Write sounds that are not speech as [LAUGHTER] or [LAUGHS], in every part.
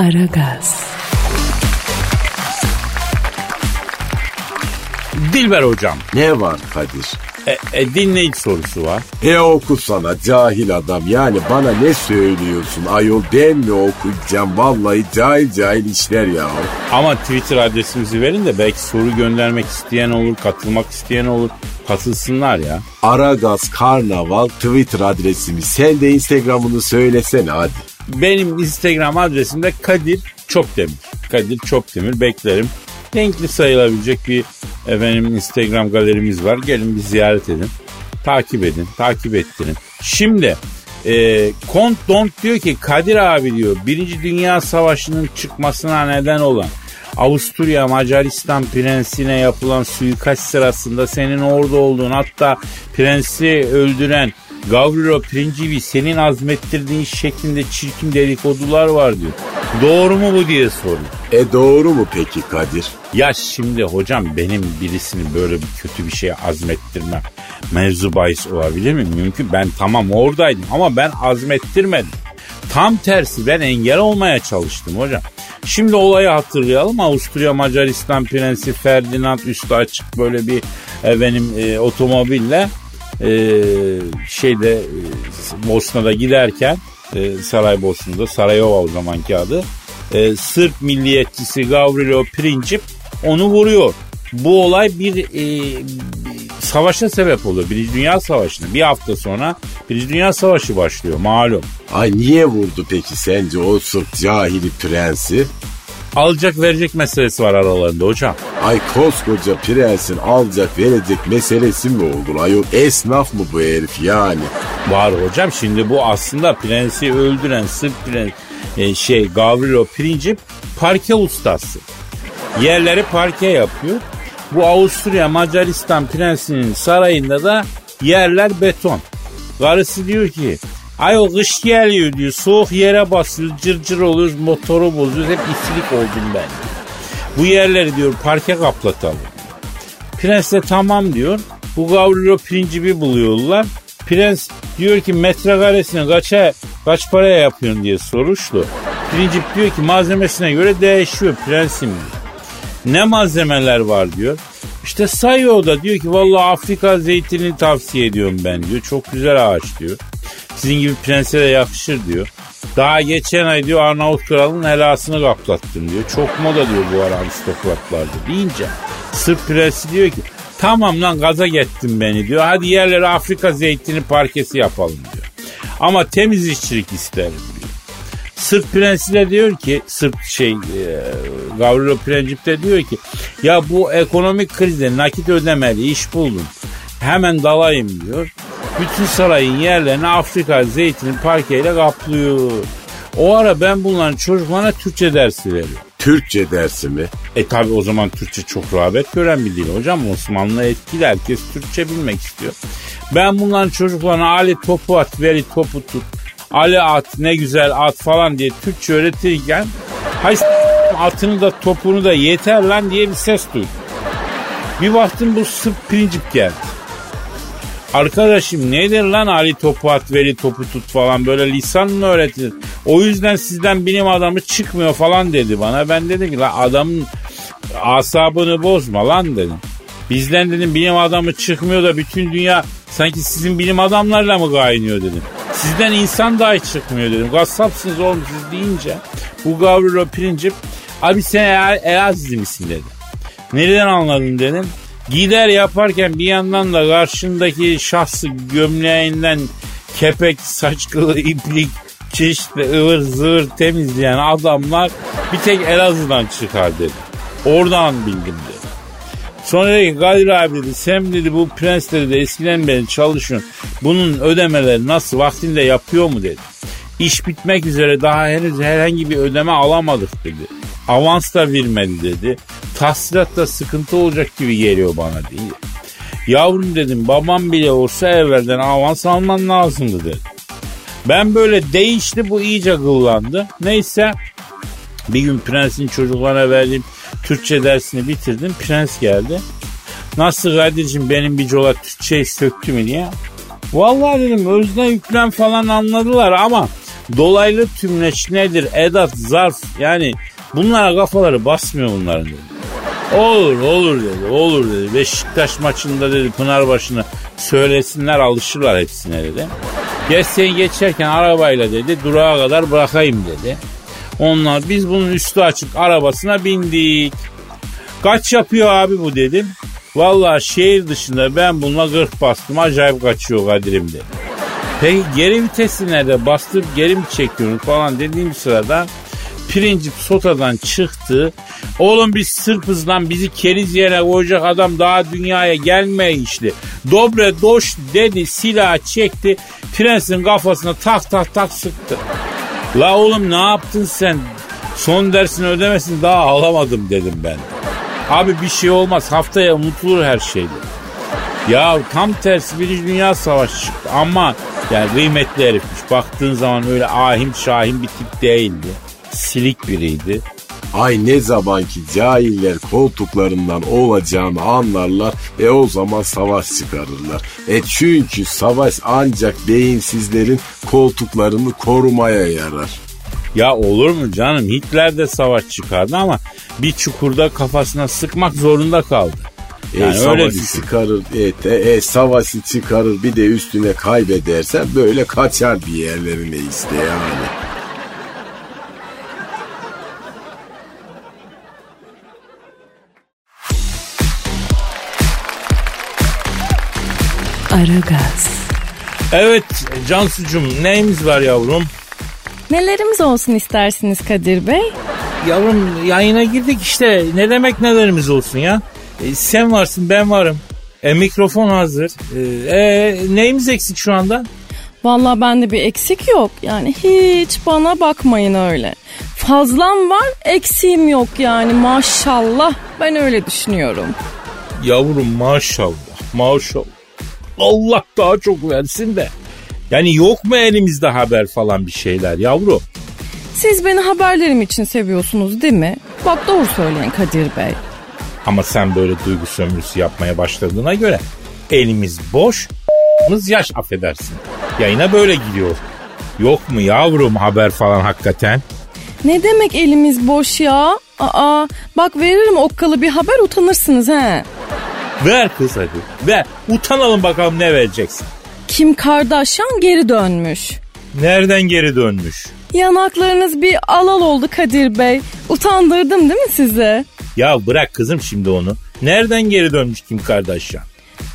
Aragaz. Dilber hocam. Ne var Kadir? E, e, dinleyici sorusu var. E okusana cahil adam yani bana ne söylüyorsun ayol ben mi okuyacağım vallahi cahil cahil işler ya. Ama Twitter adresimizi verin de belki soru göndermek isteyen olur, katılmak isteyen olur. Katılsınlar ya. Aragaz Karnaval Twitter adresimi sen de Instagram'ını söylesene hadi. Benim Instagram adresim de Kadir Çopdemir. Kadir Çopdemir beklerim. Renkli sayılabilecek bir efendim Instagram galerimiz var. Gelin bir ziyaret edin. Takip edin, takip ettirin. Şimdi e, Kont Don't diyor ki Kadir abi diyor Birinci Dünya Savaşı'nın çıkmasına neden olan Avusturya Macaristan prensine yapılan suikast sırasında senin orada olduğun hatta prensi öldüren Gavrilo Principi senin azmettirdiğin şeklinde çirkin dedikodular var diyor. Doğru mu bu diye soruyor. E doğru mu peki Kadir? Ya şimdi hocam benim birisini böyle bir kötü bir şeye azmettirmem mevzu bahis olabilir mi? Mümkün. Ben tamam oradaydım ama ben azmettirmedim. Tam tersi ben engel olmaya çalıştım hocam. Şimdi olayı hatırlayalım. Avusturya Macaristan Prensi Ferdinand üstü açık böyle bir efendim e, otomobille e, şeyde e, Bosna'da giderken e, Saraybosna'da Sarayova o zamanki adı e, Sırp milliyetçisi Gavrilo Princip onu vuruyor. Bu olay bir e, savaşa sebep oluyor. Birinci Dünya Savaşı'na. Bir hafta sonra Birinci Dünya Savaşı başlıyor malum. Ay niye vurdu peki sence o Sırp cahili prensi? Alacak verecek meselesi var aralarında hocam. Ay koskoca prensin alacak verecek meselesi mi oldu? Ayol esnaf mı bu herif yani? Var hocam şimdi bu aslında prensi öldüren Sırp prens e, şey Gavrilo Princip parke ustası. Yerleri parke yapıyor. Bu Avusturya Macaristan prensinin sarayında da yerler beton. Karısı diyor ki Ayol kış geliyor diyor. Soğuk yere basıyoruz, cırcır cır oluyoruz, motoru bozuyoruz. Hep istilik oldum ben. Bu yerleri diyor parke kaplatalım. Prens de tamam diyor. Bu Gavrilo Princip'i buluyorlar. Prens diyor ki metrekaresine kaça, kaç paraya yapıyorsun diye soruşlu. Princip diyor ki malzemesine göre değişiyor prensim diyor. Ne malzemeler var diyor. İşte sayıyor da diyor ki vallahi Afrika zeytinini tavsiye ediyorum ben diyor. Çok güzel ağaç diyor. Sizin gibi prense de yakışır diyor. Daha geçen ay diyor Arnavut kralının helasını kaplattım diyor. Çok moda diyor bu ara aristokratlarda deyince. Sırp prensi diyor ki tamam lan gaza gettin beni diyor. Hadi yerlere Afrika zeytini parkesi yapalım diyor. Ama temiz işçilik isterim diyor. Sırp prensi de diyor ki Sırp şey e, Gavrilo Princip de diyor ki ya bu ekonomik krizde nakit ödemeli iş buldum. Hemen dalayım diyor. Bütün sarayın yerlerini Afrika zeytini parkeyle kaplıyor. O ara ben bunların çocuklarına Türkçe dersi veriyorum. Türkçe dersi mi? E tabi o zaman Türkçe çok rağbet gören bir dil hocam. Osmanlı etkili herkes Türkçe bilmek istiyor. Ben bunların çocuklarına Ali topu at, veri topu tut. Ali at ne güzel at falan diye Türkçe öğretirken hay atını da topunu da yeter lan diye bir ses duydum. Bir baktım bu Sırp Princip geldi. Arkadaşım nedir lan Ali topu at veri topu tut falan böyle lisan mı öğretilir? O yüzden sizden bilim adamı çıkmıyor falan dedi bana. Ben dedim ki lan adamın asabını bozma lan dedim. Bizden dedim bilim adamı çıkmıyor da bütün dünya sanki sizin bilim adamlarla mı kaynıyor dedim. Sizden insan dahi çıkmıyor dedim. Gassapsınız oğlum siz deyince. Bu Gavrilo Princip abi sen Elazizli misin dedi. Nereden anladın dedim. Gider yaparken bir yandan da karşındaki şahsı gömleğinden kepek, saç kılı, iplik, çeşitli ıvır zıvır temizleyen adamlar bir tek Elazığ'dan çıkar dedi. Oradan bildim dedi. Sonra dedi ki Kadir abi dedi sen dedi bu prens dedi eskiden beri çalışıyorsun. Bunun ödemeleri nasıl vaktinde yapıyor mu dedi. İş bitmek üzere daha henüz herhangi bir ödeme alamadık dedi. Avans da vermedi dedi. Tahsilatta sıkıntı olacak gibi geliyor bana değil. Yavrum dedim babam bile olsa evvelden avans alman lazımdı dedi. Ben böyle değişti bu iyice kıllandı. Neyse bir gün prensin çocuklarına verdiğim Türkçe dersini bitirdim. Prens geldi. Nasıl Kadir'cim benim bir cola Türkçeyi söktü mü diye. Vallahi dedim özne yüklem falan anladılar ama Dolaylı tümleç nedir? Edat, zarf yani bunlara kafaları basmıyor bunların dedi. Olur olur dedi olur dedi. Beşiktaş maçında dedi Pınarbaşı'na söylesinler alışırlar hepsine dedi. Geç geçerken arabayla dedi durağa kadar bırakayım dedi. Onlar biz bunun üstü açık arabasına bindik. Kaç yapıyor abi bu dedim. Vallahi şehir dışında ben bununla 40 bastım acayip kaçıyor Kadir'im dedi. Peki geri vitesi nerede bastırıp geri mi çekiyorsun falan dediğim sırada Pirincip sotadan çıktı. Oğlum biz Sırpız lan bizi keriz yere koyacak adam daha dünyaya gelmeye işli. Dobre doş dedi silah çekti. Prensin kafasına tak tak tak sıktı. La oğlum ne yaptın sen? Son dersini ödemesin daha alamadım dedim ben. Abi bir şey olmaz haftaya unutulur her şeyde. Ya tam tersi bir dünya savaşı çıktı ama yani kıymetli herifmiş. Baktığın zaman öyle ahim şahim bir tip değildi. Silik biriydi. Ay ne zaman ki cahiller koltuklarından olacağını anlarlar ve o zaman savaş çıkarırlar. E çünkü savaş ancak beyinsizlerin koltuklarını korumaya yarar. Ya olur mu canım Hitler de savaş çıkardı ama bir çukurda kafasına sıkmak zorunda kaldı. Yani e, savaşı çıkarır, e, e, e, savaşı çıkarır bir de üstüne kaybedersen böyle kaçar bir yerlerine işte yani. Aragaz. Evet Cansucum neyimiz var yavrum? Nelerimiz olsun istersiniz Kadir Bey? Yavrum yayına girdik işte ne demek nelerimiz olsun ya? E, sen varsın ben varım. E, mikrofon hazır. E, e, neyimiz eksik şu anda? Valla bende bir eksik yok. Yani hiç bana bakmayın öyle. Fazlam var eksiğim yok yani maşallah. Ben öyle düşünüyorum. Yavrum maşallah maşallah. Allah daha çok versin de. Yani yok mu elimizde haber falan bir şeyler yavru? Siz beni haberlerim için seviyorsunuz değil mi? Bak doğru söyleyin Kadir Bey. Ama sen böyle duygu sömürüsü yapmaya başladığına göre elimiz boş, mız yaş affedersin. Yayına böyle gidiyor. Yok mu yavrum haber falan hakikaten? Ne demek elimiz boş ya? Aa, bak veririm okkalı bir haber utanırsınız he. Ver kız hadi. Ver. Utanalım bakalım ne vereceksin. Kim Kardashian geri dönmüş. Nereden geri dönmüş? Yanaklarınız bir alal oldu Kadir Bey. Utandırdım değil mi size? Ya bırak kızım şimdi onu. Nereden geri dönmüş Kim Kardashian?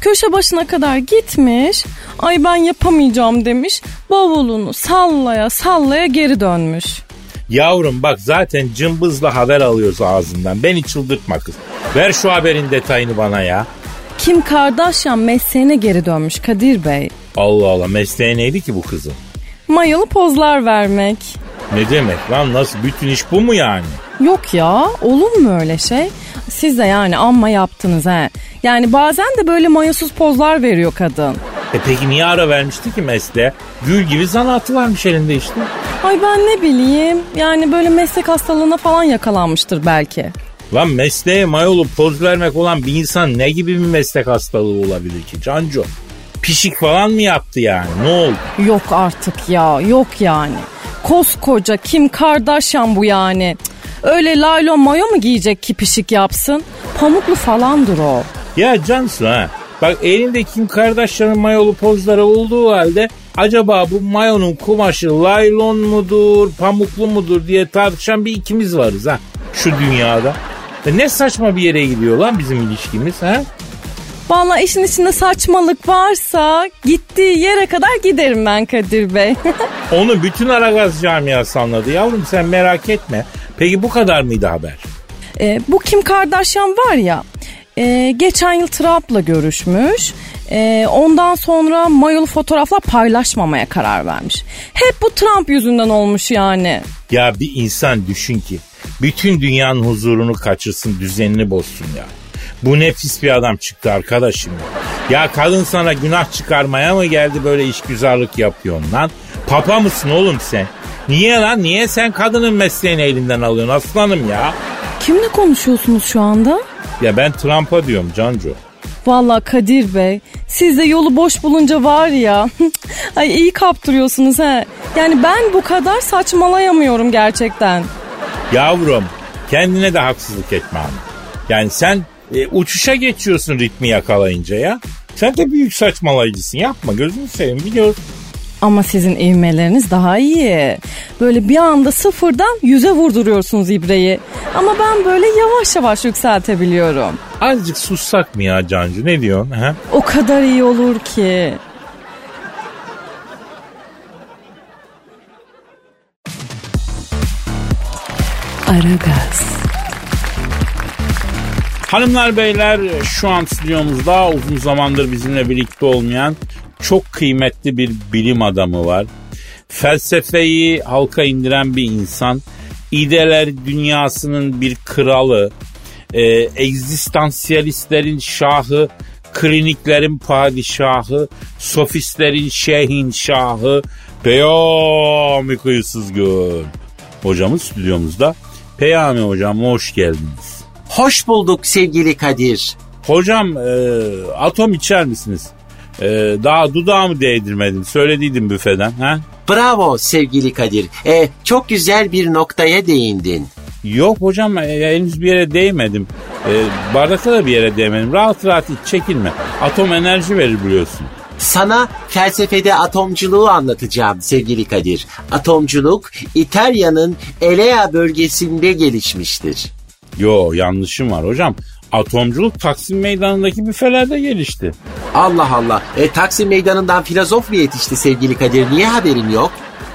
Köşe başına kadar gitmiş. Ay ben yapamayacağım demiş. Bavulunu sallaya sallaya geri dönmüş. Yavrum bak zaten cımbızla haber alıyoruz ağzından. Beni çıldırtma kız. Ver şu haberin detayını bana ya. Kim Kardashian mesleğine geri dönmüş Kadir Bey. Allah Allah mesleği neydi ki bu kızın? Mayalı pozlar vermek. Ne demek lan nasıl bütün iş bu mu yani? Yok ya olur mu öyle şey? Siz de yani amma yaptınız he. Yani bazen de böyle mayasız pozlar veriyor kadın. E peki niye ara vermişti ki mesleğe? Gül gibi zanaatı varmış elinde işte. Ay ben ne bileyim. Yani böyle meslek hastalığına falan yakalanmıştır belki. Lan mesleğe mayolu poz vermek olan bir insan ne gibi bir meslek hastalığı olabilir ki Canco? Pişik falan mı yaptı yani? Ne oldu? Yok artık ya yok yani. Koskoca Kim Kardashian bu yani. Öyle laylon mayo mu giyecek ki pişik yapsın? Pamuklu falandır o. Ya Cansu ha. Bak elinde Kim Kardashian'ın mayolu pozları olduğu halde acaba bu mayonun kumaşı laylon mudur, pamuklu mudur diye tartışan bir ikimiz varız ha şu dünyada. E ne saçma bir yere gidiyor lan bizim ilişkimiz ha? Valla işin içinde saçmalık varsa gittiği yere kadar giderim ben Kadir Bey. [LAUGHS] Onu bütün Aragaz camiası anladı yavrum sen merak etme. Peki bu kadar mıydı haber? E, bu Kim Kardashian var ya e, geçen yıl Trump'la görüşmüş. E, ondan sonra mayolu fotoğraflar paylaşmamaya karar vermiş. Hep bu Trump yüzünden olmuş yani. Ya bir insan düşün ki bütün dünyanın huzurunu kaçırsın, düzenini bozsun ya. Bu nefis bir adam çıktı arkadaşım. Ya kadın sana günah çıkarmaya mı geldi böyle işgüzarlık yapıyorsun lan? Papa mısın oğlum sen? Niye lan? Niye sen kadının mesleğini elinden alıyorsun aslanım ya? Kimle konuşuyorsunuz şu anda? Ya ben Trump'a diyorum Cancu. Valla Kadir Bey siz de yolu boş bulunca var ya [LAUGHS] ay iyi kaptırıyorsunuz he. Yani ben bu kadar saçmalayamıyorum gerçekten. Yavrum kendine de haksızlık etme ama. Yani sen e, uçuşa geçiyorsun ritmi yakalayınca ya. Sen de büyük saçmalayıcısın yapma gözünü seveyim biliyoruz. Ama sizin ivmeleriniz daha iyi. Böyle bir anda sıfırdan yüze vurduruyorsunuz ibreyi. Ama ben böyle yavaş yavaş yükseltebiliyorum. Azıcık sussak mı ya Cancu ne diyorsun? He? O kadar iyi olur ki. Aragaz. Hanımlar beyler şu an stüdyomuzda uzun zamandır bizimle birlikte olmayan çok kıymetli bir bilim adamı var. Felsefeyi halka indiren bir insan. İdeler dünyasının bir kralı. E, egzistansiyalistlerin şahı. Kliniklerin padişahı. Sofistlerin şeyhin şahı. Peyami kıyısız göl. Hocamız stüdyomuzda. Peyami hocam hoş geldiniz. Hoş bulduk sevgili Kadir. Hocam e, atom içer misiniz? E, daha dudağımı değdirmedim. Söylediydim büfeden. Ha? Bravo sevgili Kadir. E, çok güzel bir noktaya değindin. Yok hocam e, henüz bir yere değmedim. E, bardakta da bir yere değmedim. Rahat rahat iç çekinme. Atom enerji verir biliyorsun. Sana felsefede atomculuğu anlatacağım sevgili Kadir. Atomculuk İtalya'nın Elea bölgesinde gelişmiştir. Yo yanlışım var hocam. Atomculuk Taksim Meydanı'ndaki büfelerde gelişti. Allah Allah. E, Taksim meydanından filozof mu yetişti sevgili Kadir? Niye haberin yok?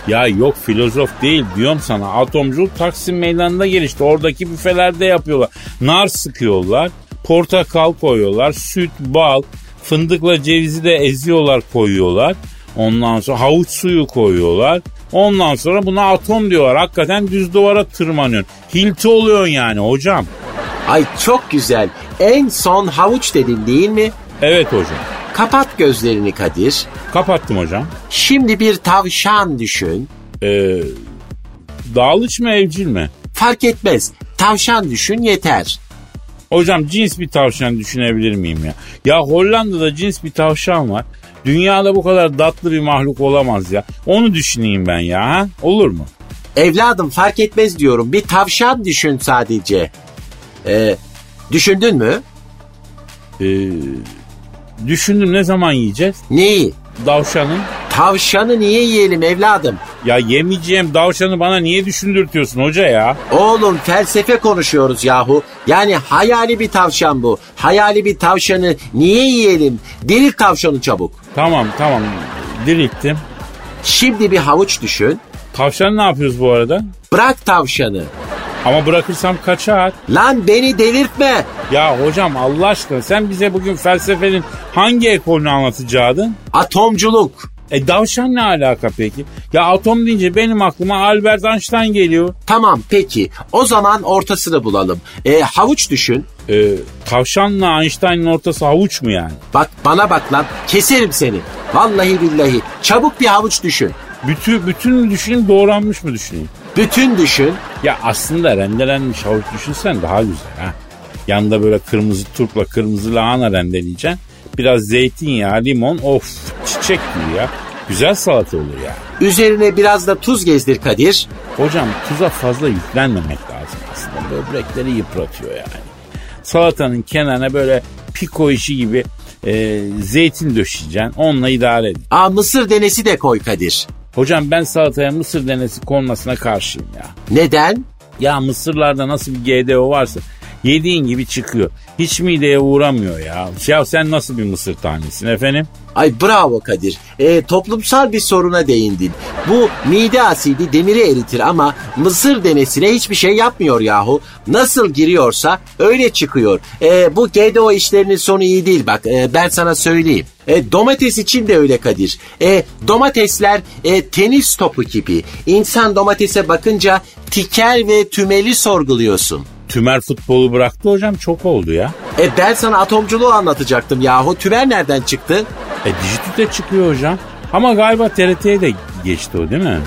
Ya yok filozof değil diyorum sana. Atomculuk Taksim Meydanı'nda gelişti. Oradaki büfelerde yapıyorlar. Nar sıkıyorlar. Portakal koyuyorlar. Süt, bal, fındıkla cevizi de eziyorlar koyuyorlar. Ondan sonra havuç suyu koyuyorlar. Ondan sonra buna atom diyorlar. Hakikaten düz duvara tırmanıyorsun. Hilti oluyorsun yani hocam. Ay çok güzel. En son havuç dedin değil mi? Evet hocam. Kapat gözlerini Kadir. Kapattım hocam. Şimdi bir tavşan düşün. Ee, dağılıç mı evcil mi? Fark etmez. Tavşan düşün yeter. Hocam cins bir tavşan düşünebilir miyim ya? Ya Hollanda'da cins bir tavşan var. Dünyada bu kadar tatlı bir mahluk olamaz ya. Onu düşüneyim ben ya. Ha? Olur mu? Evladım fark etmez diyorum. Bir tavşan düşün sadece. Ee, düşündün mü? Ee, düşündüm ne zaman yiyeceğiz? Neyi? Davşanı. Tavşanı niye yiyelim evladım? Ya yemeyeceğim davşanı bana niye düşündürtüyorsun hoca ya? Oğlum felsefe konuşuyoruz yahu. Yani hayali bir tavşan bu. Hayali bir tavşanı niye yiyelim? Diri tavşanı çabuk. Tamam tamam dirilttim. Şimdi bir havuç düşün. Tavşan ne yapıyoruz bu arada? Bırak tavşanı. Ama bırakırsam kaçar. Lan beni delirtme. Ya hocam Allah aşkına sen bize bugün felsefenin hangi ekolünü anlatacaktın? Atomculuk. E davşan ne alaka peki? Ya atom deyince benim aklıma Albert Einstein geliyor. Tamam peki. O zaman ortasını bulalım. E, havuç düşün. E, tavşanla Einstein'ın ortası havuç mu yani? Bak bana bak lan. Keserim seni. Vallahi billahi. Çabuk bir havuç düşün. Bütün, bütün mü düşüneyim doğranmış mı düşüneyim? Bütün düşün. Ya aslında rendelenmiş havuç düşünsen daha güzel ha. Yanında böyle kırmızı turpla kırmızı lahana rendeleyeceksin. Biraz zeytinyağı, limon of çiçek gibi ya. Güzel salata olur ya. Üzerine biraz da tuz gezdir Kadir. Hocam tuza fazla yüklenmemek lazım aslında. Böbrekleri yıpratıyor yani. Salatanın kenarına böyle piko işi gibi e, zeytin döşeyeceksin. Onunla idare edin. Aa mısır denesi de koy Kadir. Hocam ben salataya mısır denesi konmasına karşıyım ya. Neden? Ya mısırlarda nasıl bir GDO varsa yediğin gibi çıkıyor. Hiç mideye uğramıyor ya. Ya sen nasıl bir mısır tanesin efendim? Ay bravo Kadir. E, toplumsal bir soruna değindin. Bu mide asidi demiri eritir ama mısır denesine hiçbir şey yapmıyor yahu. Nasıl giriyorsa öyle çıkıyor. E, bu GDO işlerinin sonu iyi değil bak e, ben sana söyleyeyim. E, domates için de öyle Kadir. E, domatesler e, tenis topu gibi. İnsan domatese bakınca tikel ve tümeli sorguluyorsun tümer futbolu bıraktı hocam çok oldu ya. E ben sana atomculuğu anlatacaktım yahu. Tümer nereden çıktı? E dijitüte çıkıyor hocam. Ama galiba TRT'ye de geçti o değil mi?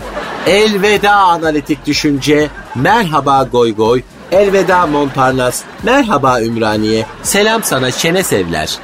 Elveda analitik düşünce, merhaba goy goy, elveda Montparnasse, merhaba Ümraniye, selam sana şene sevler.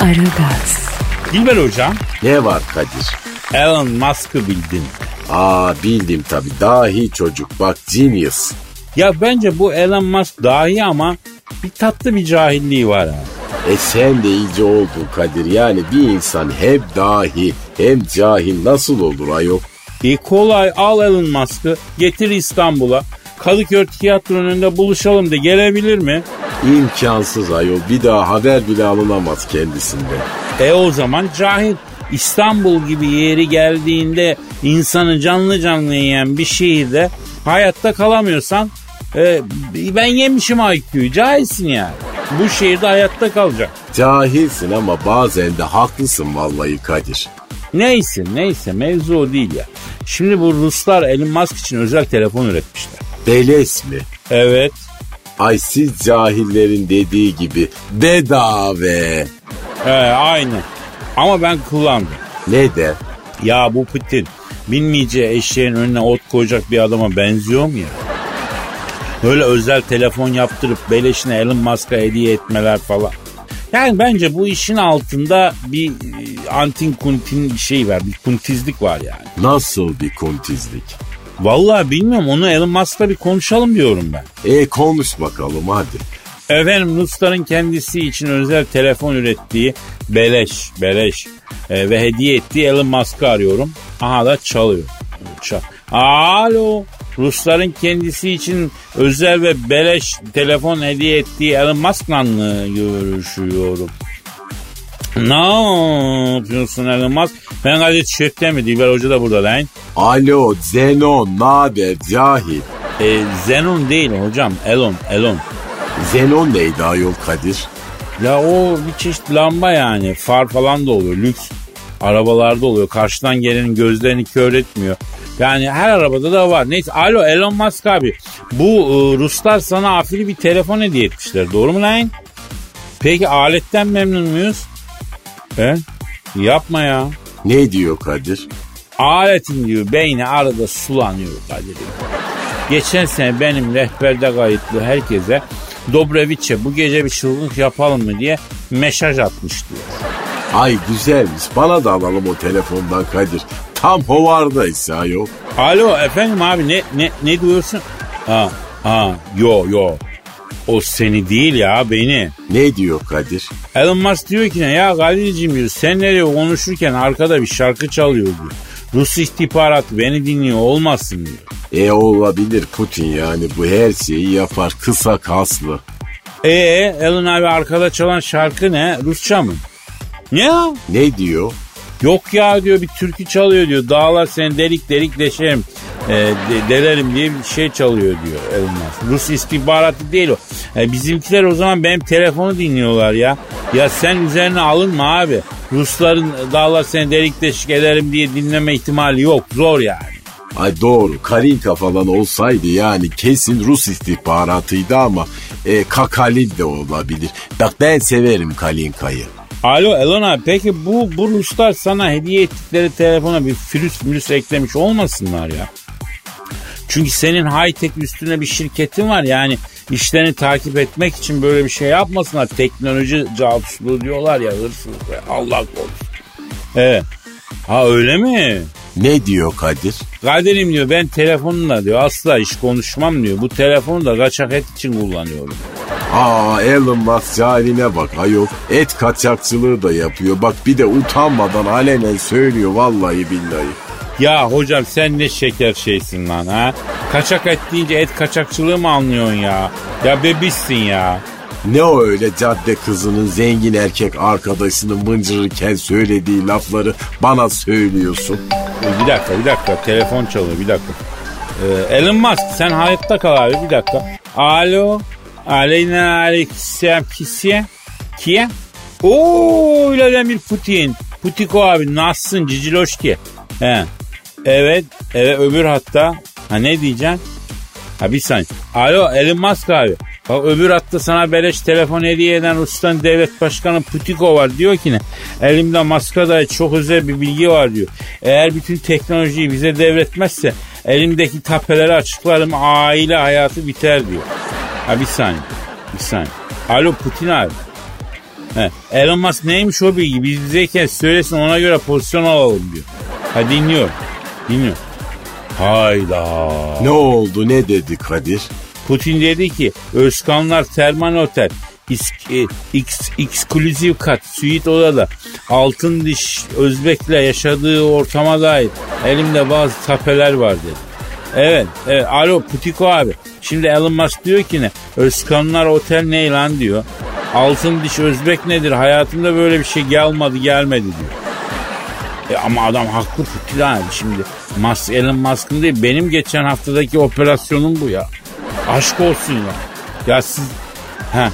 Aragaz. Dilber hocam Ne var Kadir? Elon Musk'ı bildin. Aa bildim tabii. Dahi çocuk. Bak genius. Ya bence bu Elon Musk dahi ama bir tatlı bir cahilliği var ha. E sen de iyice oldun Kadir. Yani bir insan hem dahi hem cahil nasıl olur ayol? E kolay al Elon Musk'ı getir İstanbul'a. Kadıköy tiyatronun önünde buluşalım de gelebilir mi? İmkansız ayol. Bir daha haber bile alınamaz kendisinden. E o zaman cahil. İstanbul gibi yeri geldiğinde insanı canlı canlı yiyen bir şehirde hayatta kalamıyorsan e, ben yemişim IQ'yu cahilsin yani. Bu şehirde hayatta kalacak. Cahilsin ama bazen de haklısın vallahi Kadir. Neyse neyse mevzu o değil ya. Şimdi bu Ruslar Elon Musk için özel telefon üretmişler. Beles mi? Evet. Ay siz cahillerin dediği gibi bedave. He, aynı. Ama ben kullandım. Ne de? Ya bu Putin binmeyeceği eşeğin önüne ot koyacak bir adama benziyor mu ya? Böyle özel telefon yaptırıp beleşine Elon Musk'a hediye etmeler falan. Yani bence bu işin altında bir e, antin kuntin bir şey var. Bir kuntizlik var yani. Nasıl bir kontizlik? Vallahi bilmiyorum onu Elon Musk'la bir konuşalım diyorum ben. E konuş bakalım hadi. Efendim Rusların kendisi için özel telefon ürettiği beleş, beleş e, ve hediye ettiği Elon Musk'ı arıyorum. Aha da çalıyor. Çal. Alo. Rusların kendisi için özel ve beleş telefon hediye ettiği Elon Musk'la görüşüyorum? Ne yapıyorsun Elon Musk? Ben Kadir Çiçek'te mi? Dilber Hoca da burada lan. Alo Zenon naber cahil? E, Zenon değil hocam. Elon, Elon. Zenon neydi ayol Kadir? Ya o bir çeşit lamba yani. Far falan da oluyor. Lüks arabalarda oluyor. Karşıdan gelenin gözlerini kör etmiyor. Yani her arabada da var. Neyse alo Elon Musk abi. Bu e, Ruslar sana afili bir telefon hediye etmişler. Doğru mu lan? Peki aletten memnun muyuz? He? Yapma ya. Ne diyor Kadir? Aletin diyor beyni arada sulanıyor Kadir. Geçen sene benim rehberde kayıtlı herkese Dobreviç'e bu gece bir çılgınlık yapalım mı diye mesaj atmış diyor. Ay güzelmiş bana da alalım o telefondan Kadir. Tam hovardayız ayol. Alo efendim abi ne ne ne diyorsun? Ha ha yo yo. O seni değil ya beni. Ne diyor Kadir? Elon Musk diyor ki ne ya Kadir'cim diyor senle diyor konuşurken arkada bir şarkı çalıyor diyor. Rus istihbaratı beni dinliyor olmasın diyor. E olabilir Putin yani bu her şeyi yapar kısa kaslı. E Elon abi arkada çalan şarkı ne? Rusça mı? Ne ya? Ne diyor? Yok ya diyor bir türkü çalıyor diyor. Dağlar seni delik delik deşerim. E, de- delerim diye bir şey çalıyor diyor Elon Musk. Rus istihbaratı değil o. E, bizimkiler o zaman benim telefonu dinliyorlar ya. Ya sen üzerine alınma abi. Rusların dağlar seni delik deşik ederim diye dinleme ihtimali yok. Zor yani. Ay doğru Karinka falan olsaydı yani kesin Rus istihbaratıydı ama e, Kakalin de olabilir. Bak ben severim Kalinka'yı. Alo Elon abi peki bu, bu Ruslar sana hediye ettikleri telefona bir virüs virüs eklemiş olmasınlar ya? Çünkü senin high tech üstüne bir şirketin var yani işlerini takip etmek için böyle bir şey yapmasınlar. Teknoloji casusluğu diyorlar ya hırsızlık ve Allah korusun. Evet. Ha öyle mi? Ne diyor Kadir? Kadir'im diyor ben telefonla diyor asla iş konuşmam diyor. Bu telefonu da kaçak et için kullanıyorum. Aa Elon Musk cahiline bak ayol. Et kaçakçılığı da yapıyor. Bak bir de utanmadan alenen söylüyor vallahi billahi. Ya hocam sen ne şeker şeysin lan ha? Kaçak et deyince et kaçakçılığı mı anlıyorsun ya? Ya bebişsin ya. Ne o öyle cadde kızının zengin erkek arkadaşını mıncırırken söylediği lafları bana söylüyorsun. E, Bir dakika bir dakika telefon çalıyor bir dakika. Ee, Elon Musk sen hayatta kal abi bir dakika. Alo. Aleyna aleyküm kisiye. Kiye? Oo Vladimir Putin. Putiko abi nasılsın Ciciloşki? He. Evet. Evet öbür hatta. Ha ne diyeceksin? Ha bir saniye. Alo Elon Musk abi. Bak öbür hatta sana beleş telefon hediye eden Ruslan devlet başkanı Putiko var. Diyor ki ne? Elimde Musk'a dair çok özel bir bilgi var diyor. Eğer bütün teknolojiyi bize devretmezse elimdeki tapeleri açıklarım aile hayatı biter diyor. Ha bir saniye. Bir saniye. Alo Putin abi. He. Elon Musk neymiş o bilgi? Biz bizeyken söylesin ona göre pozisyon alalım diyor. Ha dinliyor. Dinliyor. Hayda. Ne oldu ne dedi Kadir? Putin dedi ki Özkanlar Termal Otel İsk, e, kat, suite odada altın diş Özbek'le yaşadığı ortama dair elimde bazı tapeler var dedi. Evet, evet. Alo Putiko abi. Şimdi Elon Musk diyor ki ne? Özkanlar Otel ne lan diyor. Altın diş Özbek nedir? Hayatımda böyle bir şey gelmedi gelmedi diyor. E ama adam haklı Putin abi şimdi. Musk, Elon Musk'ın değil benim geçen haftadaki operasyonum bu ya. Aşk olsun ya. Ya siz... Heh.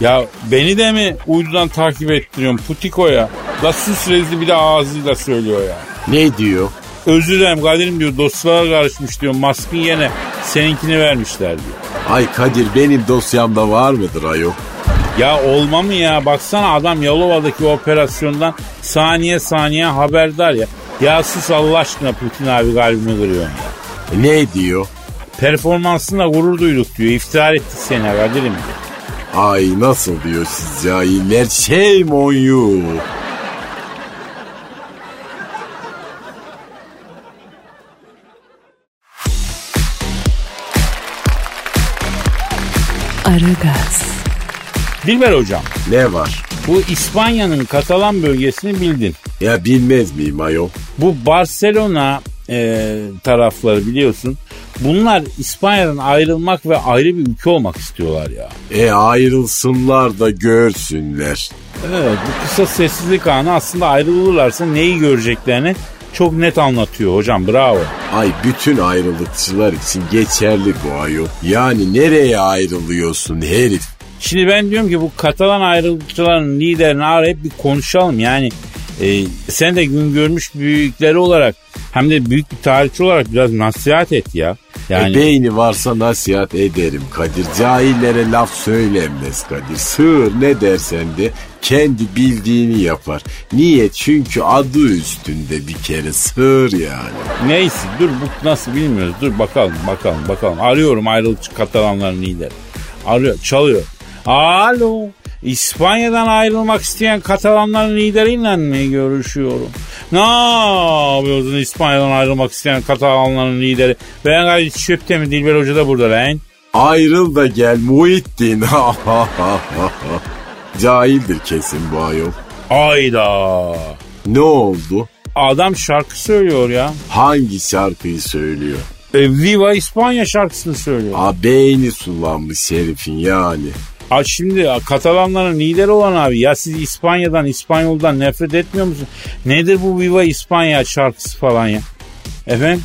Ya beni de mi uydudan takip ettiriyorsun Putiko ya? La sus rezli bir de ağzıyla söylüyor ya. Ne diyor? Özür dilerim Kadir'im diyor dosyalar karışmış diyor. Maskın yerine seninkini vermişler diyor. Ay Kadir benim dosyamda var mıdır ayol? Ya olma mı ya? Baksana adam Yalova'daki operasyondan saniye saniye haberdar ya. Ya sus Allah aşkına Putin abi kalbimi kırıyor ya. E, Ne diyor? Performansına gurur duyduk diyor. İftihar etti seni Kadir'im diyor. Ay nasıl diyor siz cahiller? Shame on you. Aragaz, Dilber hocam Ne var? bu İspanya'nın Katalan bölgesini bildin. Ya bilmez miyim ayol? Bu Barcelona e, tarafları biliyorsun. Bunlar İspanya'dan ayrılmak ve ayrı bir ülke olmak istiyorlar ya. E ayrılsınlar da görsünler. Evet bu kısa sessizlik anı aslında ayrılırlarsa neyi göreceklerini çok net anlatıyor hocam bravo. Ay bütün ayrılıkçılar için geçerli bu ayol. Yani nereye ayrılıyorsun herif? Şimdi ben diyorum ki bu Katalan ayrılıkçıların liderini arayıp bir konuşalım. Yani e, sen de gün görmüş büyükleri olarak hem de büyük bir tarihçi olarak biraz nasihat et ya. Yani E beyni varsa nasihat ederim Kadir. Cahillere laf söylenmez Kadir. Sığır ne dersen de kendi bildiğini yapar. Niye? Çünkü adı üstünde bir kere sığır yani. neyse dur bu nasıl bilmiyoruz. Dur bakalım bakalım bakalım. Arıyorum ayrılıkçı Katalanların lideri. Arıyor çalıyor. Alo. İspanya'dan ayrılmak isteyen Katalanların lideriyle mi görüşüyorum? Ne yapıyorsun İspanya'dan ayrılmak isteyen Katalanların lideri? Ben gayet çöpte mi Dilber Hoca da burada lan? Ayrıl da gel Muhittin. [LAUGHS] Cahildir kesin bu ayol. Ayda. Ne oldu? Adam şarkı söylüyor ya. Hangi şarkıyı söylüyor? E, Viva İspanya şarkısını söylüyor. A beyni sulanmış herifin yani. Aa, şimdi Katalanların lideri olan abi ya siz İspanya'dan İspanyol'dan nefret etmiyor musun? Nedir bu Viva İspanya şarkısı falan ya? Efendim?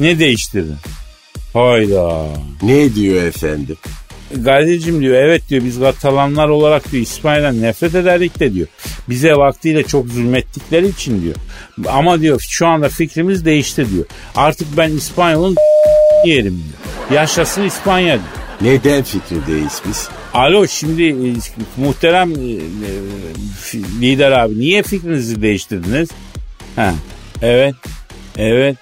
Ne değiştirdin? Hayda. Ne diyor efendim? Gazetecim diyor evet diyor biz Katalanlar olarak diyor İspanya'dan nefret ederdik de diyor. Bize vaktiyle çok zulmettikleri için diyor. Ama diyor şu anda fikrimiz değişti diyor. Artık ben İspanyol'un [LAUGHS] yerim diyor. Yaşasın İspanya diyor. Neden fikri değişmiş? Alo şimdi e, muhterem e, e, lider abi niye fikrinizi değiştirdiniz? Ha, evet, evet,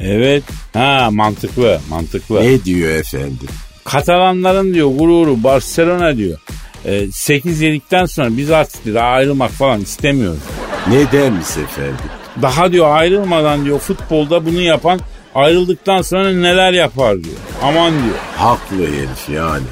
evet. Ha mantıklı, mantıklı. Ne diyor efendim? Katalanların diyor gururu Barcelona diyor. E, 8 yedikten sonra biz artık diyor, ayrılmak falan istemiyoruz. Nedenmiş efendim? Daha diyor ayrılmadan diyor futbolda bunu yapan ayrıldıktan sonra neler yapar diyor. Aman diyor. Haklı herif yani.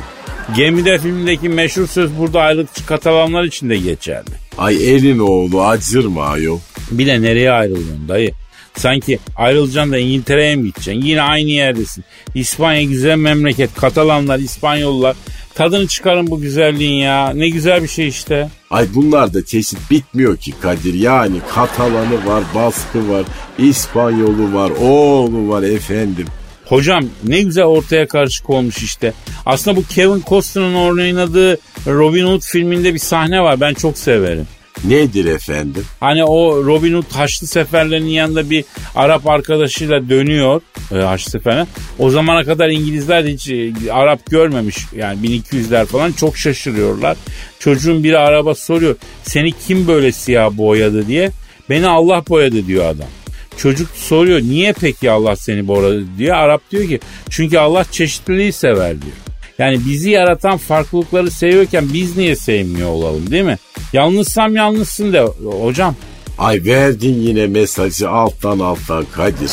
Gemide filmdeki meşhur söz burada ayrılıkçı Katalanlar için de geçerli. Ay elin oğlu acır mı ayol? Bir de nereye ayrılıyorsun dayı? Sanki ayrılacaksın da İngiltere'ye mi gideceksin? Yine aynı yerdesin. İspanya güzel memleket. Katalanlar, İspanyollar. Tadını çıkarın bu güzelliğin ya. Ne güzel bir şey işte. Ay bunlar da çeşit bitmiyor ki Kadir. Yani Katalanı var, Baskı var, İspanyolu var, oğlu var efendim. Hocam ne güzel ortaya karışık olmuş işte. Aslında bu Kevin Costner'ın oynadığı Robin Hood filminde bir sahne var. Ben çok severim. Nedir efendim? Hani o Robin Hood Haçlı Seferlerinin yanında bir Arap arkadaşıyla dönüyor e, Haçlı Seferine. O zamana kadar İngilizler hiç e, Arap görmemiş yani 1200'ler falan çok şaşırıyorlar. Çocuğun biri araba soruyor seni kim böyle siyah boyadı diye. Beni Allah boyadı diyor adam. Çocuk soruyor niye peki Allah seni boyadı diye. Arap diyor ki çünkü Allah çeşitliliği sever diyor. Yani bizi yaratan farklılıkları seviyorken biz niye sevmiyor olalım değil mi? Yalnızsam yalnızsın de hocam. Ay verdin yine mesajı alttan alttan Kadir.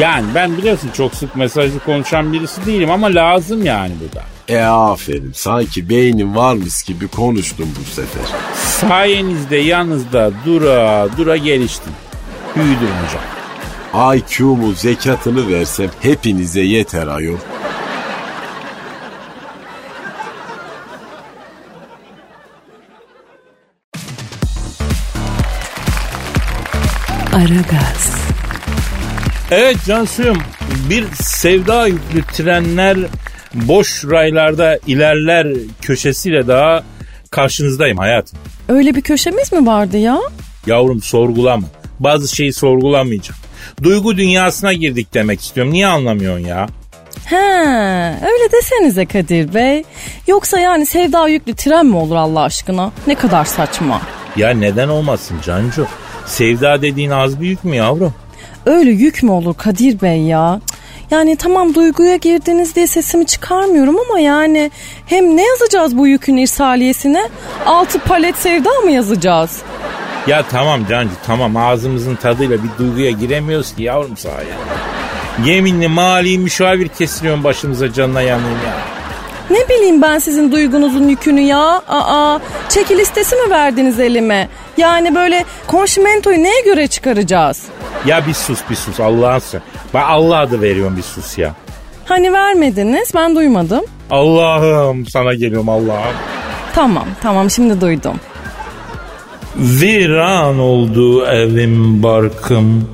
Yani ben biliyorsun çok sık mesajlı konuşan birisi değilim ama lazım yani bu da. E aferin sanki beynin varmış gibi konuştum bu sefer. Sayenizde yanınızda dura dura geliştim. Büyüdüm hocam. IQ'mu zekatını versem hepinize yeter ayol. Aragaz, Evet Cansu'yum bir sevda yüklü trenler boş raylarda ilerler köşesiyle daha karşınızdayım hayatım. Öyle bir köşemiz mi vardı ya? Yavrum sorgulama. Bazı şeyi sorgulamayacağım. Duygu dünyasına girdik demek istiyorum. Niye anlamıyorsun ya? He, öyle desenize Kadir Bey. Yoksa yani sevda yüklü tren mi olur Allah aşkına? Ne kadar saçma. Ya neden olmasın Cancu? Sevda dediğin az büyük mü yavrum? Öyle yük mü olur Kadir Bey ya? Yani tamam duyguya girdiniz diye sesimi çıkarmıyorum ama yani hem ne yazacağız bu yükün irsaliyesine? Altı palet sevda mı yazacağız? Ya tamam Cancu tamam ağzımızın tadıyla bir duyguya giremiyoruz ki yavrum sahaya. Yeminli mali müşavir kesiliyorsun başımıza canına yanayım ya. Ne bileyim ben sizin duygunuzun yükünü ya. Aa, çeki listesi mi verdiniz elime? Yani böyle konşimentoyu neye göre çıkaracağız? Ya bir sus bir sus Allah'ın sen. Ben Allah adı veriyorum bir sus ya. Hani vermediniz ben duymadım. Allah'ım sana geliyorum Allah'ım. Tamam tamam şimdi duydum. Viran oldu evim barkım.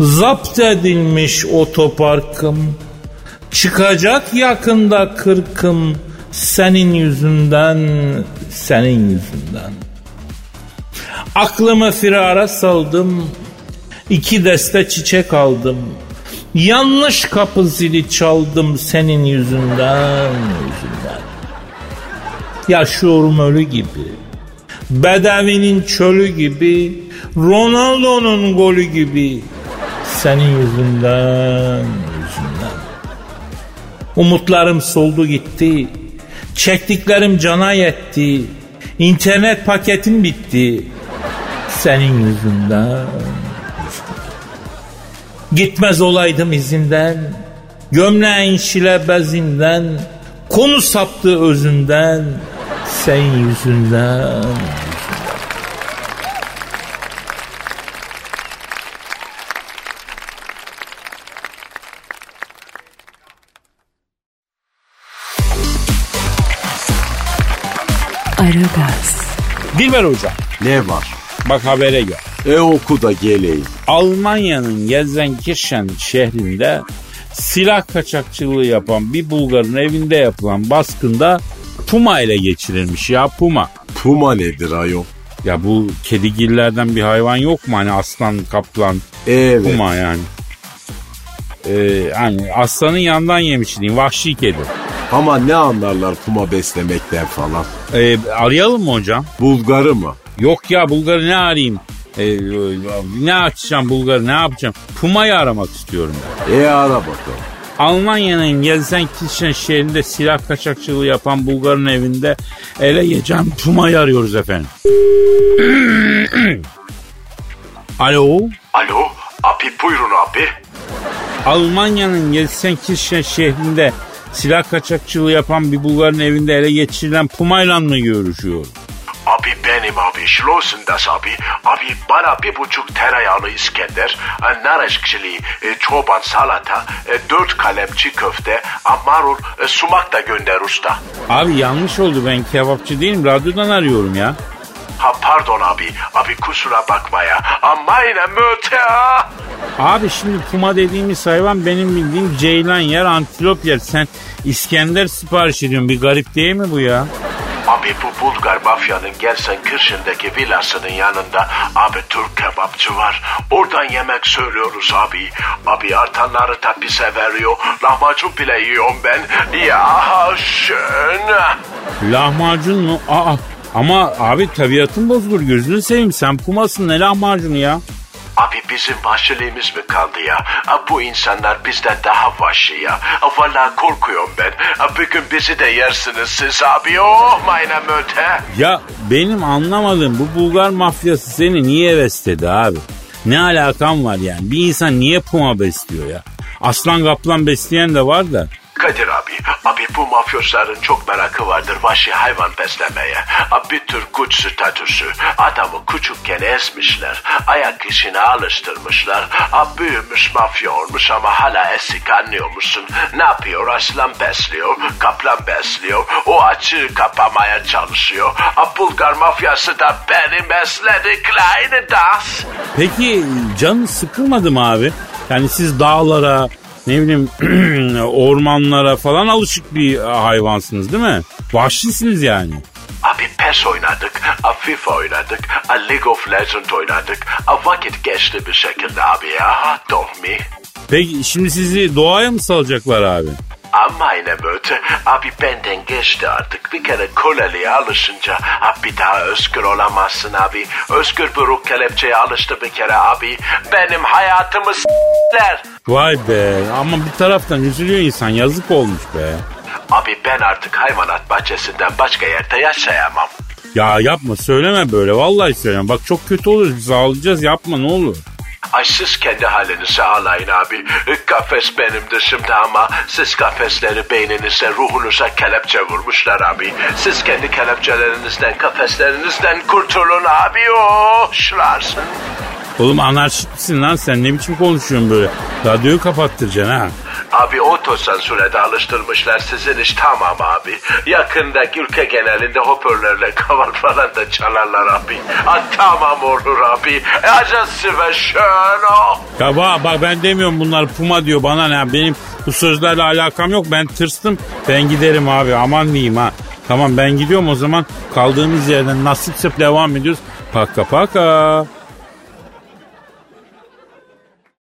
Zapt edilmiş otoparkım. Çıkacak yakında kırkım. Senin yüzünden, senin yüzünden. Aklımı firara saldım. İki deste çiçek aldım. Yanlış kapı zili çaldım senin yüzünden, yüzünden. Yaşıyorum ölü gibi. Bedevinin çölü gibi, Ronaldo'nun golü gibi. Senin yüzünden. Umutlarım soldu gitti. Çektiklerim cana yetti. İnternet paketim bitti. Senin yüzünden. Gitmez olaydım izinden. Gömleğin şile bezinden. Konu saptı özünden. Senin yüzünden. Dilber hocam. Ne var? Bak habere gel. E oku da geleyim. Almanya'nın Gelsenkirchen şehrinde silah kaçakçılığı yapan bir Bulgarın evinde yapılan baskında Puma ile geçirilmiş ya Puma. Puma nedir ayol? Ya bu kedigillerden bir hayvan yok mu hani aslan, kaplan, Evet. Puma yani. Ee, hani aslanın yandan yemiş diyeyim vahşi kedi. Ama ne anlarlar puma beslemekten falan. Ee, arayalım mı hocam? Bulgarı mı? Yok ya Bulgar'ı ne arayayım? Ee, ne açacağım Bulgar'ı ne yapacağım? Puma'yı aramak istiyorum ben. E ara bakalım. Almanya'nın Gelsenkirchen şehrinde silah kaçakçılığı yapan Bulgar'ın evinde ele geçen Puma'yı arıyoruz efendim. [CLEARS THROAT] Alo? Alo, abi buyurun abi. Almanya'nın Gelsenkirchen şehrinde silah kaçakçılığı yapan bir Bulgar'ın evinde ele geçirilen Puma'yla mı görüşüyor? Abi benim abi, Schlossendas abi. Abi bana bir buçuk tereyağlı İskender, e, nar e, çoban salata, e, dört kalemçi köfte, marul, e, sumak da gönder usta. Abi yanlış oldu ben kebapçı değilim radyodan arıyorum ya. Ha pardon abi, abi kusura bakma ya. Ama yine möte ha. Abi şimdi puma dediğimiz hayvan benim bildiğim ceylan yer, antilop yer. Sen İskender sipariş ediyorsun. Bir garip değil mi bu ya? Abi bu Bulgar mafyanın Gelsenkirchen'deki villasının yanında abi Türk kebapçı var. Oradan yemek söylüyoruz abi. Abi artanları da bize veriyor. Lahmacun bile yiyorum ben. Ya schön. Lahmacun mu? Aa, ama abi tabiatın bozulur gözünü seveyim. Sen pumasın ne lahmacunu ya? Abi bizim vahşiliğimiz mi kaldı ya? Bu insanlar bizden daha vahşi ya. A, vallahi korkuyorum ben. Bir gün bizi de yersiniz siz abi. Oh meine Mütter. Ya benim anlamadığım bu Bulgar mafyası seni niye besledi abi? Ne alakan var yani? Bir insan niye puma besliyor ya? Aslan kaplan besleyen de var da. Kadir abi, abi bu mafyosların çok merakı vardır vahşi hayvan beslemeye. Abi bir tür güç statüsü. Adamı küçükken ezmişler. Ayak işine alıştırmışlar. Abi büyümüş mafya olmuş ama hala esik anlıyor musun? Ne yapıyor? Aslan besliyor, kaplan besliyor. O açığı kapamaya çalışıyor. A Bulgar mafyası da beni besledi Kleine das. Peki canın sıkılmadı mı abi? Yani siz dağlara, ne bileyim [CLEARS THROAT] ormanlara falan alışık bir hayvansınız değil mi? Vahşisiniz yani. Abi PES oynadık, a FIFA oynadık, a League of Legends oynadık. A vakit geçti bir şekilde abi ya. Don't me. Peki şimdi sizi doğaya mı salacaklar abi? Ama yine böyle. Abi benden geçti artık. Bir kere köleliğe alışınca abi daha özgür olamazsın abi. Özgür buruk kelepçeye alıştı bir kere abi. Benim hayatımı s**ler. Vay be ama bir taraftan üzülüyor insan yazık olmuş be. Abi ben artık hayvanat bahçesinden başka yerde yaşayamam. Ya yapma söyleme böyle vallahi söyleme. Bak çok kötü oluruz biz ağlayacağız yapma ne olur. Ay siz kendi halinize ağlayın abi. Kafes benim dışımda ama siz kafesleri beyninize, ruhunuza kelepçe vurmuşlar abi. Siz kendi kelepçelerinizden, kafeslerinizden kurtulun abi. Oh, şlarsın. Oğlum anarşist misin lan sen ne biçim konuşuyorsun böyle? Radyoyu kapattıracaksın ha. Abi otosansüre de alıştırmışlar sizin iş tamam abi. Yakında ülke genelinde hoparlörle kaval falan da çalarlar abi. Ha, tamam olur abi. Acısı ve şön oh. Ya bak, bak ben demiyorum bunlar puma diyor bana ne benim bu sözlerle alakam yok ben tırstım ben giderim abi aman diyeyim ha. Tamam ben gidiyorum o zaman kaldığımız yerden nasipse devam ediyoruz. Paka paka.